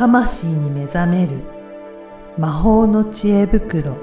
魂に目覚める魔法の知恵袋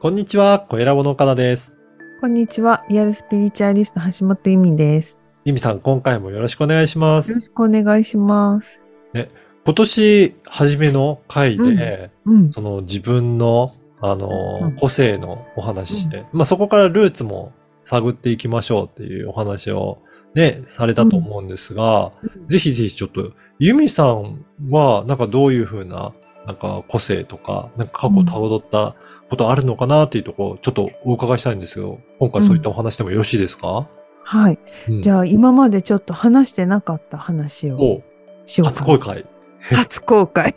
こんにちは、小ラボの岡田です。こんにちは。リアルスピリチュアリスト橋本由美です。ゆみさん、今回もよろしくお願いします。よろしくお願いします。今年初めの回で、うん。その自分の、あの、うん個性のお話して、まあそこからルーツも探っていきましょうっていうお話をね、されたと思うんですが、ぜひぜひちょっと、ゆみさんは、なんかどういうふうな、なんか個性とか、なんか過去をたどったことあるのかなっていうところ、ちょっとお伺いしたいんですけど、今回そういったお話でもよろしいですか、はい。うんじゃあ、今までちょっと話してなかった話を。初公開。初公開。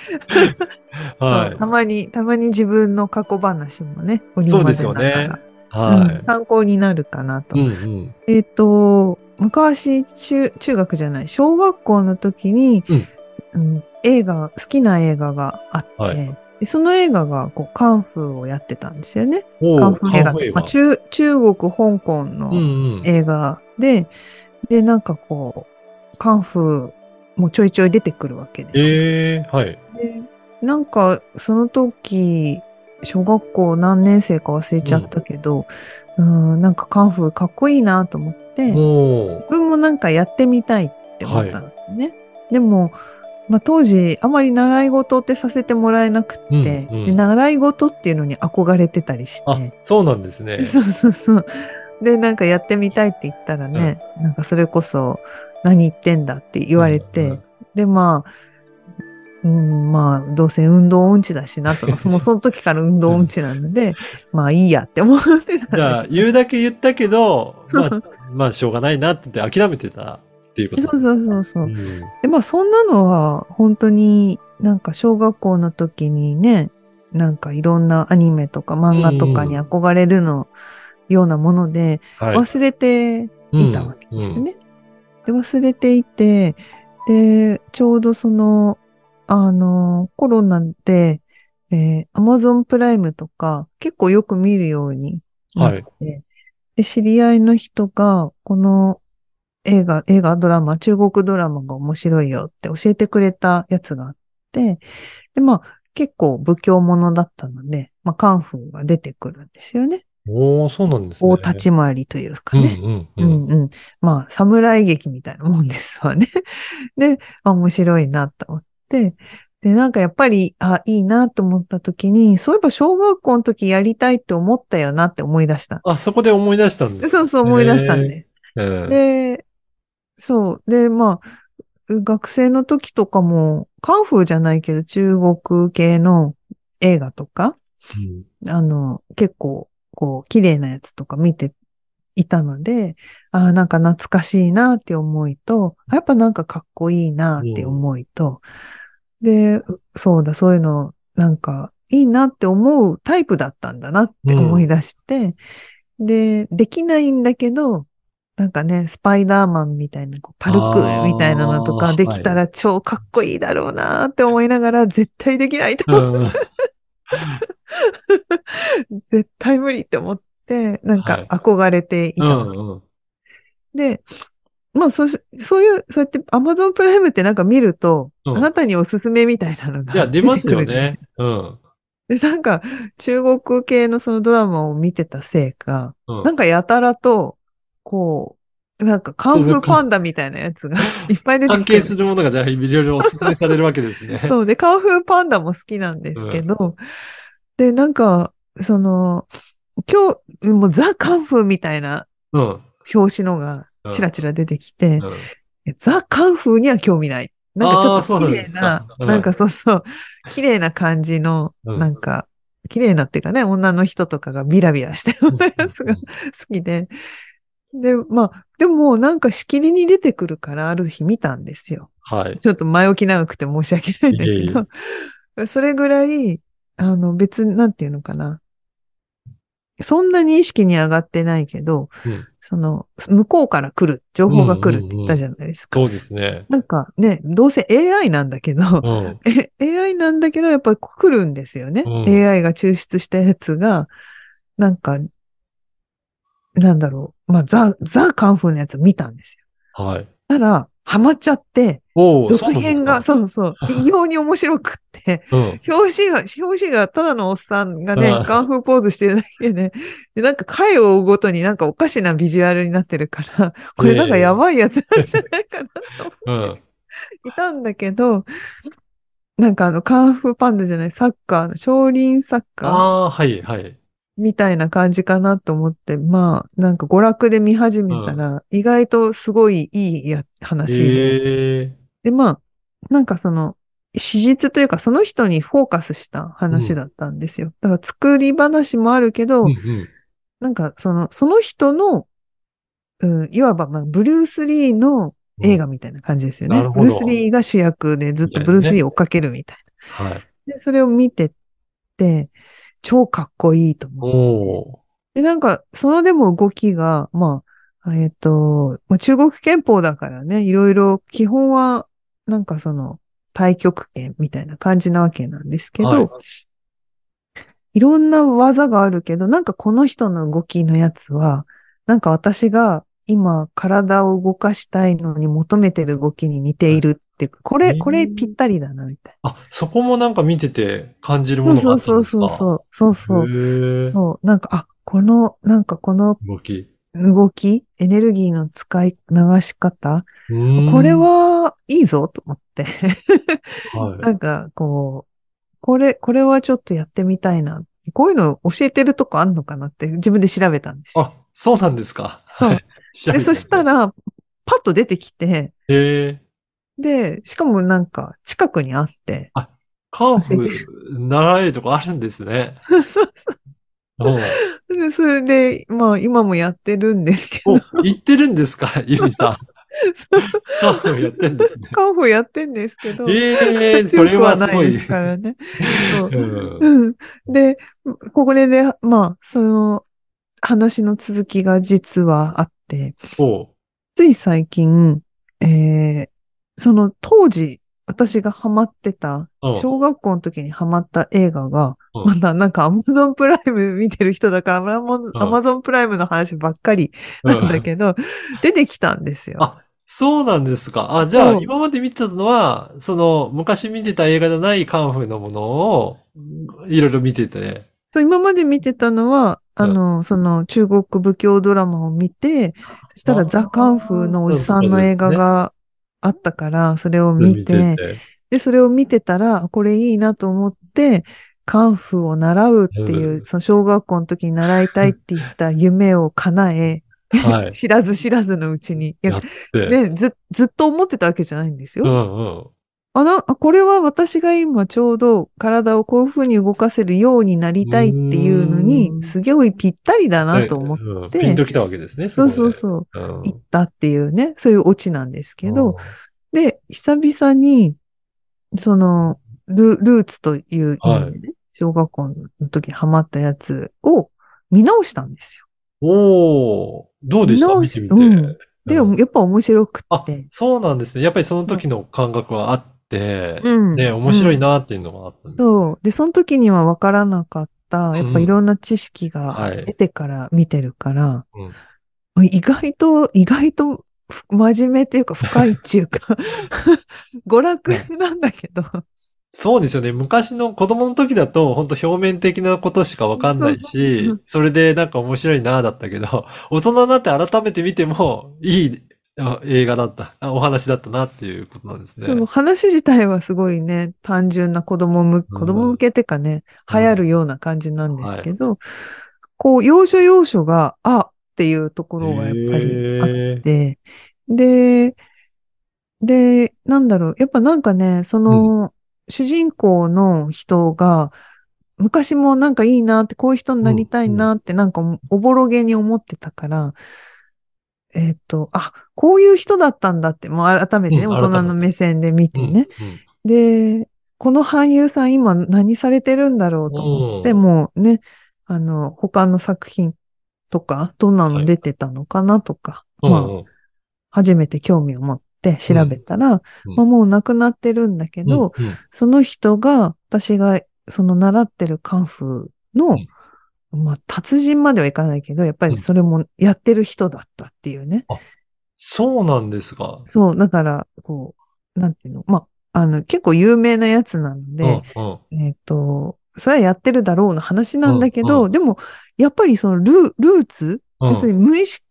はたまに、たまに自分の過去話もね、織りそうですよねながら、い。はうん参考になるかなと。い。うんうん。えっ、と、昔中、中学じゃない、小学校の時に、うん映画、好きな映画があって、はいでその映画がこうカンフーをやってたんですよね。おカンフー映画って、まあ、中中国、香港うんのうん。映画で、で、なんかこう、カンフーもちょいちょい出てくるわけですよ。ええはい。でなんか、その時、小学校何年生か忘れちゃったけど、うん、なんかカンフーかっこいいなと思って、自分もなんかやってみたいって思ったんですね。でも、まあ、当時、あまり習い事ってさせてもらえなくって、うんうんで習い事っていうのに憧れてたりしあて、、そうなんですね。そうそうそう。で、なんかやってみたいって言ったらね、なんかそれこそ何言ってんだって言われて、で、まあ、うん、まあ、どうせ運動音痴だしなと、も うその時から運動音痴なので、まあいいやって思ってた。じゃあ、言うだけ言ったけど、まあ、まあ、しょうがないなって言って諦めてたっていうことそうそうそうそう。うんで、まあそんなのは本当になんか小学校の時にね、なんかいろんなアニメとか漫画とかに憧れるのようなものではい。忘れていたわけですね。で忘れていて、で、ちょうどその、あの、コロナで、えー、Amazon プライムとか結構よく見るようになって、で、知り合いの人が、この映画、映画、ドラマ、中国ドラマが面白いよって教えてくれたやつがあって、で、まあ、結構仏教ものだったので、まあ、カンフーが出てくるんですよね。おー、そうなんですね。大立ち回りというかね。うんううんんうん。まあ、侍劇みたいなもんですわね。で、あ面白いなと思って、で、なんかやっぱり、あ、いいなと思った時に、そういえば小学校の時やりたいって思ったよなって思い出した。あ、そこで思い出したんです。そうそう思い出したんで。うん。で、そう。で、まあ、学生の時とかも、カンフーじゃないけど中国系の映画とか、あの、結構、こう、綺麗なやつとか見ていたので、ああ、なんか懐かしいなって思いと、やっぱなんかかっこいいなって思いと、で、そうだ、そういうの、なんか、いいなって思うタイプだったんだなって思い出して、で、できないんだけど、なんかね、スパイダーマンみたいな、こうパルクールみたいなのとかできたら超かっこいいだろうなって思いながら、絶対できないと思ってうん 絶対無理って思って、なんはいか憧れていたうわけ、んうん。で、まあそそういう、そうやって Amazon プライムってなんか見ると、うんあなたにおすすめみたいなのがいや、出ますよね。うん。で、なんか中国系のそのドラマを見てたせいか、うんなんかやたらと、こう、なんかカンフーパンダみたいなやつがいっぱい出て関きて係するものがじゃあ、いろいろお勧めされるわけですね。そう。で、カンフーパンダも好きなんですけど、で、なんか、その、今日、もうザ・カンフーみたいなうん。表紙のがチラチラ出てきて、うんザ・カンフーには興味ない。なんかちょっと綺麗なすか、うんなんかそうそう、綺麗な感じの、うんなんか、綺麗なっていうかね、女の人とかがビラビラしてるやつが好きで。で、まあ、でもなんかしきりに出てくるからある日見たんですよ。はい。ちょっと前置き長くて申し訳ないんだけど、それぐらい、あの別に、なんていうのかな。そんなに意識に上がってないけど、うんその、向こうから来る、情報が来るって言ったじゃないですか。そうですね。なんかね、どうせ AI なんだけど、うん。え AI なんだけど、やっぱり来るんですよね。うん AI が抽出したやつが、なんか、なんだろう、まあ、ザ、ザ・カンフーのやつを見たんですよ。はい。たら、ハマっちゃって、続編が、そそうそう、異様に面白くって、うなん表紙が、表紙がただのおっさんがねうん、カンフーポーズしてるだけで、で、なんか回を追うごとになんかおかしなビジュアルになってるから、これなんかやばいやつなんじゃないかなとうん。うん。いたんだけど、なんかあの、カンフーパンダじゃない、サッカーの、少林サッカーああ、はい、はい。みたいな感じかなと思って、まあ、なんか娯楽で見始めたら、意外とすごいいいや話で、ええで、まあ、なんかその、史実というかその人にフォーカスした話だったんですよ。だから作り話もあるけど、うんうん。なんかその、その人の、うん、いわば、まあ、ブルース・リーの映画みたいな感じですよね。なるほどブルース・リーが主役でずっとブルース・リーを追っかけるみたいはい。な。で、それを見てって、超かっこいいと思って。おー。で、なんか、そのでも動きが、まあ、えっ、と、まあ、中国憲法だからね、いろいろ、基本は、なんかその、太極拳みたいな感じなわけなんですけど、はいい、ろんな技があるけど、なんかこの人の動きのやつは、なんか私が今体を動かしたいのに求めてる動きに似ているってこれ、これぴったりだな、みたいあ、そこもなんか見てて感じるな。ものがあそうそうったんですかそうそう。そうそう。へえ。そう。なんか、あ、この、なんかこの動き。動き、エネルギーの使い、流し方、これ、はいいぞと思って。はなんか、こう、これ、これはちょっとやってみたいな。こういうの教えてるとこあんのかなって自分で調べたんです。あ、そうなんですか。そうはい。で、そした、ら、パッと出てきて。で、しかもなんか、近くにあって、カンフー習えるとこあるんですね。うんでそれで、まあ、今もやってるんですけど、お、言ってるんですか？ゆみさん。カンフーやってんですね。カンフーやってんですけど、ええ、そ強れくはない。ですからね。で、これで、まあ、その話の続きが実はあっつい最近、えーその当時、私がハマってた、う。ん小学校の時にハマった映画が、う。んまだなんかアマゾンプライム見てる人だから、アマゾンプライムの話ばっかりなんだけど、出てきたんですよ。あ、そうなんですか。あ、じゃあ、今まで見てたのは、その、昔見てた映画じゃないカンフーのものを、いろいろ見てて。そう今まで見てたのは、あの、その中国仏教ドラマを見て、そしたらあザ・カンフーのおじさんの映画があったから、それを見て、で、それを見てたら、これいいなと思って、カンフーを習うっていうう、んその小学校の時に習いたいって言った夢を叶え、はい。知らず知らずのうちに。ね、ず、ずっと思ってたわけじゃないんですよ。うんうん。あな、あこれは私が今ちょうど体をこういう風に動かせるようになりたいっていうのうにすごいぴったりだなと思っうんてピンときたわけですね。そうそうう。そう、うん行ったっていうね、そういうオチなんですけど、、で、久々に、その、ルルーツという意味でね、小学校の時にハマったやつを見直したんですよ。おーどうでした？見てみて。うんで、うんやっぱ面白くあって。、そうなんですね。やっぱりその時の感覚はあって、うん。ね、面白いなっていうのがあったんです。そう。で、その時には分からなかった、やっぱいろんな知識がはい。出てから見てるから、うん。意外と、意外とふ真面目っていうか深いっていうか、娯楽なんだけど、そうですよね。昔の子供の時だと、本当表面的なことしかわかんないしそれでなんか面白いなだったけど、大人になって改めて見ても、いいあ映画だった、あお話だったなっていうことなんですね。その話自体はすごいね、単純な子供向、子供向けっていうかね、うん。流行るような感じなんですけど、こう、要所要所が、あっていうところがやっぱりあって、で、で、なんだろう、やっぱなんかね、その、主人公の人が、昔もなんかいいなって、こういう人になりたいなって、なんかおぼろげに思ってたから、えっ、と、あ、こういう人だったんだって、もう改めてね、うん大人の目線で見てね。うんうん。で、この俳優さん今何されてるんだろうと思って、うんもうね、あの、他の作品とか、どんなの出てたのかなとか、まあ、うんうん。初めて興味を持って調べたら、うん。まあ、もう亡くなってるんだけど、その人が、私がその習ってるカンフーの、んまあ、達人まではいかないけど、やっぱりそれもやってる人だったっていうね。そうなんですか。そう、だから、こう、なんていうの、まあ、あの、結構有名なやつなので、うんうん。えっ、と、それはやってるだろうの話なんだけど、うんうでも、やっぱりそのルールーツ、うん。要するに無意識、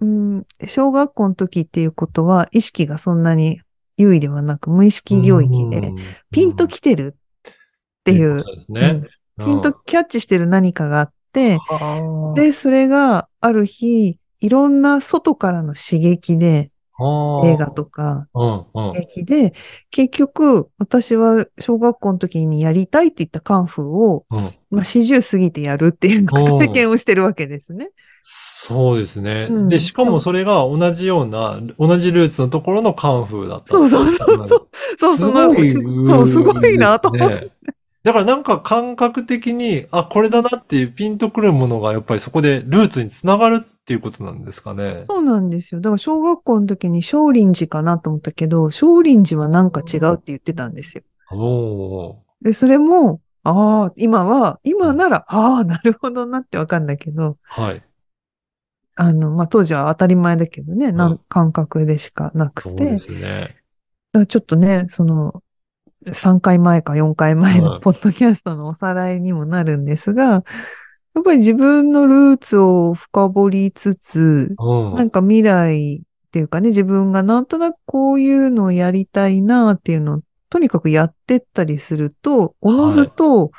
うん、小学校の時っていうことは意識がそんなに優位ではなく無意識領域で、うん。ピンと来てるっていう、ことですね。うん。ピンとキャッチしてる何かがあって、うん、で、それがある日、いろんな外からの刺激で、映画とか、うんうん刺激で、結局、私は小学校の時にやりたいって言ったカンフーを、うん。まあ、四十過ぎてやるっていううん経験をしてるわけですね。そうですね。うんで、しかもそれが同じような、同じルーツのところのカンフーだった。そうそうそうそう。そう、その、すそう、すごいなと思って。ね。だからなんか感覚的に、あ、これだなっていうピンとくるものがやっぱりそこでルーツにつながるっていうことなんですかね。そうなんですよ。だから小学校の時に少林寺かなと思ったけど、少林寺はなんか違うって言ってたんですよ。おーで、それも、ああ、今は、今なら、ああ、なるほどなってわかんないけど、はい。あの、まあ、当時は当たり前だけどね、なん感覚でしかなくて、そうですね。だちょっとね、その、3回前か4回前はいのポッドキャストのおさらいにもなるんですが、やっぱり自分のルーツを深掘りつつ、うん。なんか未来っていうかね、自分がなんとなくこういうのをやりたいなっていうのを、とにかくやってったりすると、おのずと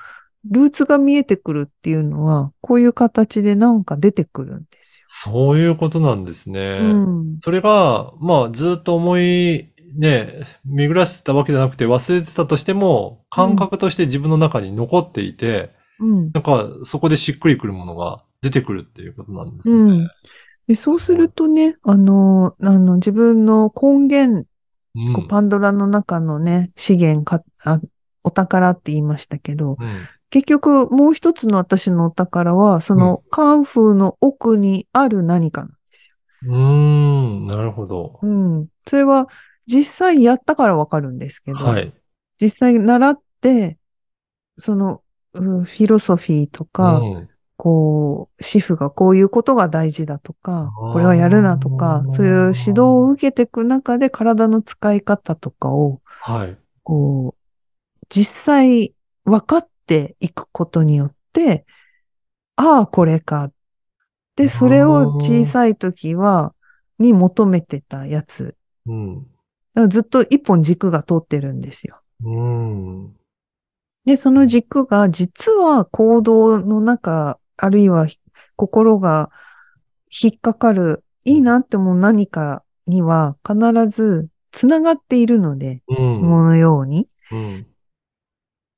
ルーツが見えてくるっていうのは、こういう形でなんか出てくるんですそういうことなんですね。よ。うん。それが、まあ、ずっと思い、ね、巡らせてたわけじゃなくて忘れてたとしても、感覚として自分の中に残っていて、うん。なんか、そこでしっくりくるものが出てくるっていうことなんですね。うん。で、そうするとね、あの、あの、自分の根源、うんこうパンドラの中のね、資源か、あお宝って言いましたけど、うん結局もう一つの私のお宝は、そのカンフーの奥にある何かなんですうーん、なるほど。よ。うん。それは実際やったからわかるんですけど、はい。実際習って、その、うんフィロソフィーとか、うんこう、主婦がこういうことが大事だとかこれはやるなとか、そういう指導を受けていく中で体の使い方とかを、はい。こう、実際分かっていくことによって、ああ、これか。で、それを小さい時は、に求めてたやつ。ずっと一本軸が通ってるんですよ。うん。で、その軸が実は行動の中、あるいは心が引っかかる、いいなって思う何かには必ず繋がっているので、うん。紐のように。うん。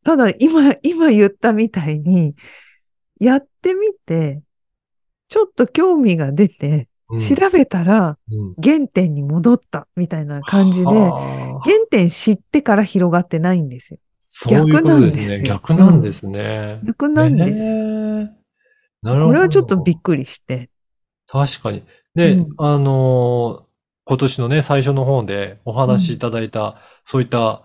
ただ今、今言ったみたいに、やってみて、ちょっと興味が出て、うん調べたらうん原点に戻ったみたいな感じで、原はあ点知ってから広がってないんですよ。そういうことですね。逆逆なんんですね。逆なんです。なるほど。これはちょっとびっくりして。確かに。で、うんあのー今年のね、最初の方でお話しいただいた、そういった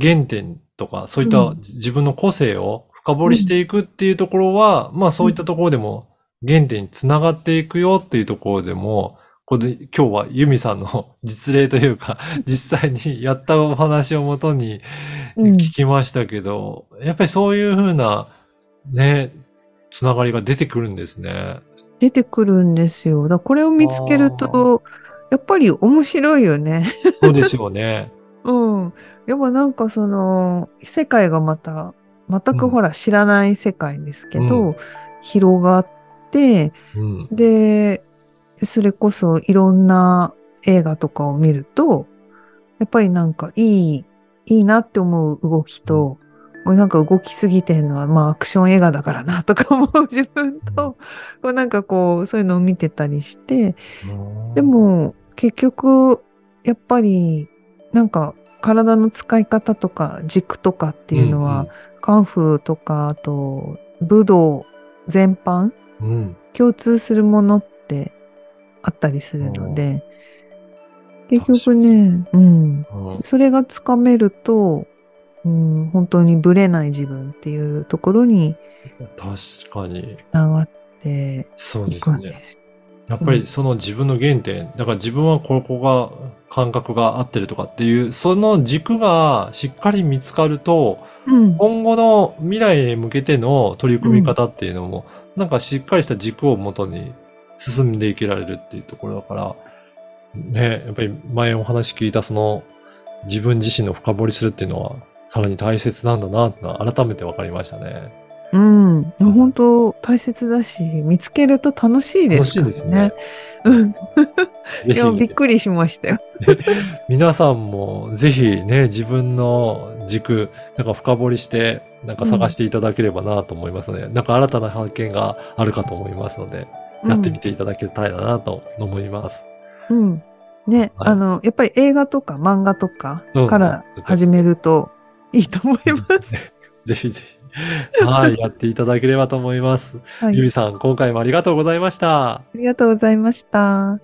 原点とか、そういったうん自分の個性を深掘りしていくっていうところは、まあそういったところでも原点につながっていくよっていうところでも、これ今日はユミさんの 実例というか、実際にやったお話をもとにうん聞きましたけど、やっぱりそういうふうなね、つながりが出てくるんですね。出てくるんですよ。だこれを見つけると、やっぱり面白いよね。そうでしょうね。うん。やっぱなんかその、世界がまた、全くほら知らない世界ですけど、う広がって、うん。で、それこそいろんな映画とかを見ると、やっぱりなんかいい、いいなって思う動きと、これなんか動きすぎてんのは、まあアクション映画だからなとか思う自分と、こうなんかこう、そういうのを見てたりして、でも結局、やっぱりなんか体の使い方とか軸とかっていうのは、カンフーとか、あと武道全般、うん、うん。共通するものってあったりするので、結局ね、うん。うんそれがつかめると、うん、本当にブレない自分っていうところに確かに。つながってそうですねいくんで。す。やっぱりその自分の原点、だから自分はここが感覚が合ってるとかっていう、その軸がしっかり見つかると、うん。今後の未来へ向けての取り組み方っていうのも、なんかしっかりした軸をもとに進んでいけられるっていうところだから、ね、やっぱり前お話聞いたその自分自身の深掘りするっていうのはさらに大切なんだなって改めて分かりましたね。うん。本当大切だし、見つけると楽しいですから楽しいですね。。うん。ぜいや、ひびっくりしましたよ。皆さんもぜひね、自分の軸、なんか深掘りして、なんか探していただければなと思いますね。なんか新たな発見があるかと思いますので、やってみていただけたらなと思います。うん。ね、はいあの、やっぱり映画とか漫画とかうんから始めるといいと思います。ぜひぜひ。はい、やっていただければと思います。はい。ゆみさん、今回もありがとうございました。ありがとうございました。